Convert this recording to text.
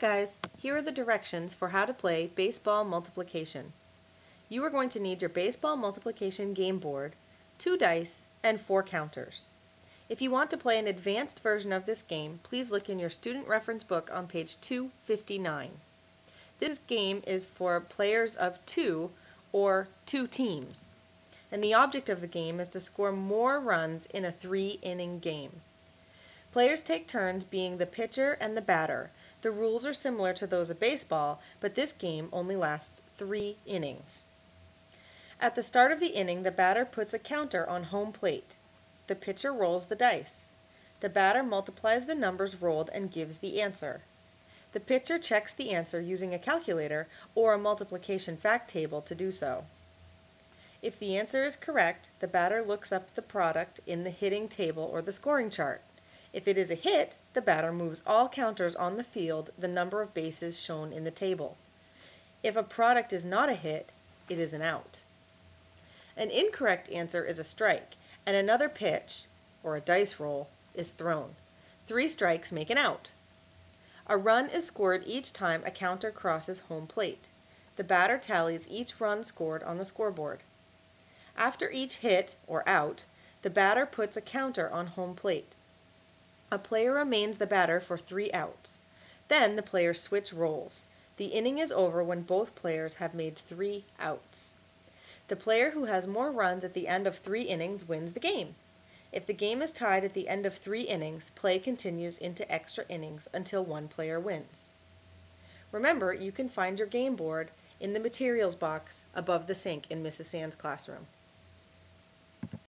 guys, here are the directions for how to play baseball multiplication. You are going to need your baseball multiplication game board, two dice, and four counters. If you want to play an advanced version of this game, please look in your student reference book on page 259. This game is for players of two or two teams, and the object of the game is to score more runs in a three inning game. Players take turns being the pitcher and the batter, the rules are similar to those of baseball, but this game only lasts three innings. At the start of the inning, the batter puts a counter on home plate. The pitcher rolls the dice. The batter multiplies the numbers rolled and gives the answer. The pitcher checks the answer using a calculator or a multiplication fact table to do so. If the answer is correct, the batter looks up the product in the hitting table or the scoring chart. If it is a hit, the batter moves all counters on the field the number of bases shown in the table. If a product is not a hit, it is an out. An incorrect answer is a strike, and another pitch, or a dice roll, is thrown. Three strikes make an out. A run is scored each time a counter crosses home plate. The batter tallies each run scored on the scoreboard. After each hit, or out, the batter puts a counter on home plate. A player remains the batter for three outs. Then the players switch roles. The inning is over when both players have made three outs. The player who has more runs at the end of three innings wins the game. If the game is tied at the end of three innings, play continues into extra innings until one player wins. Remember, you can find your game board in the materials box above the sink in Mrs. Sand's classroom.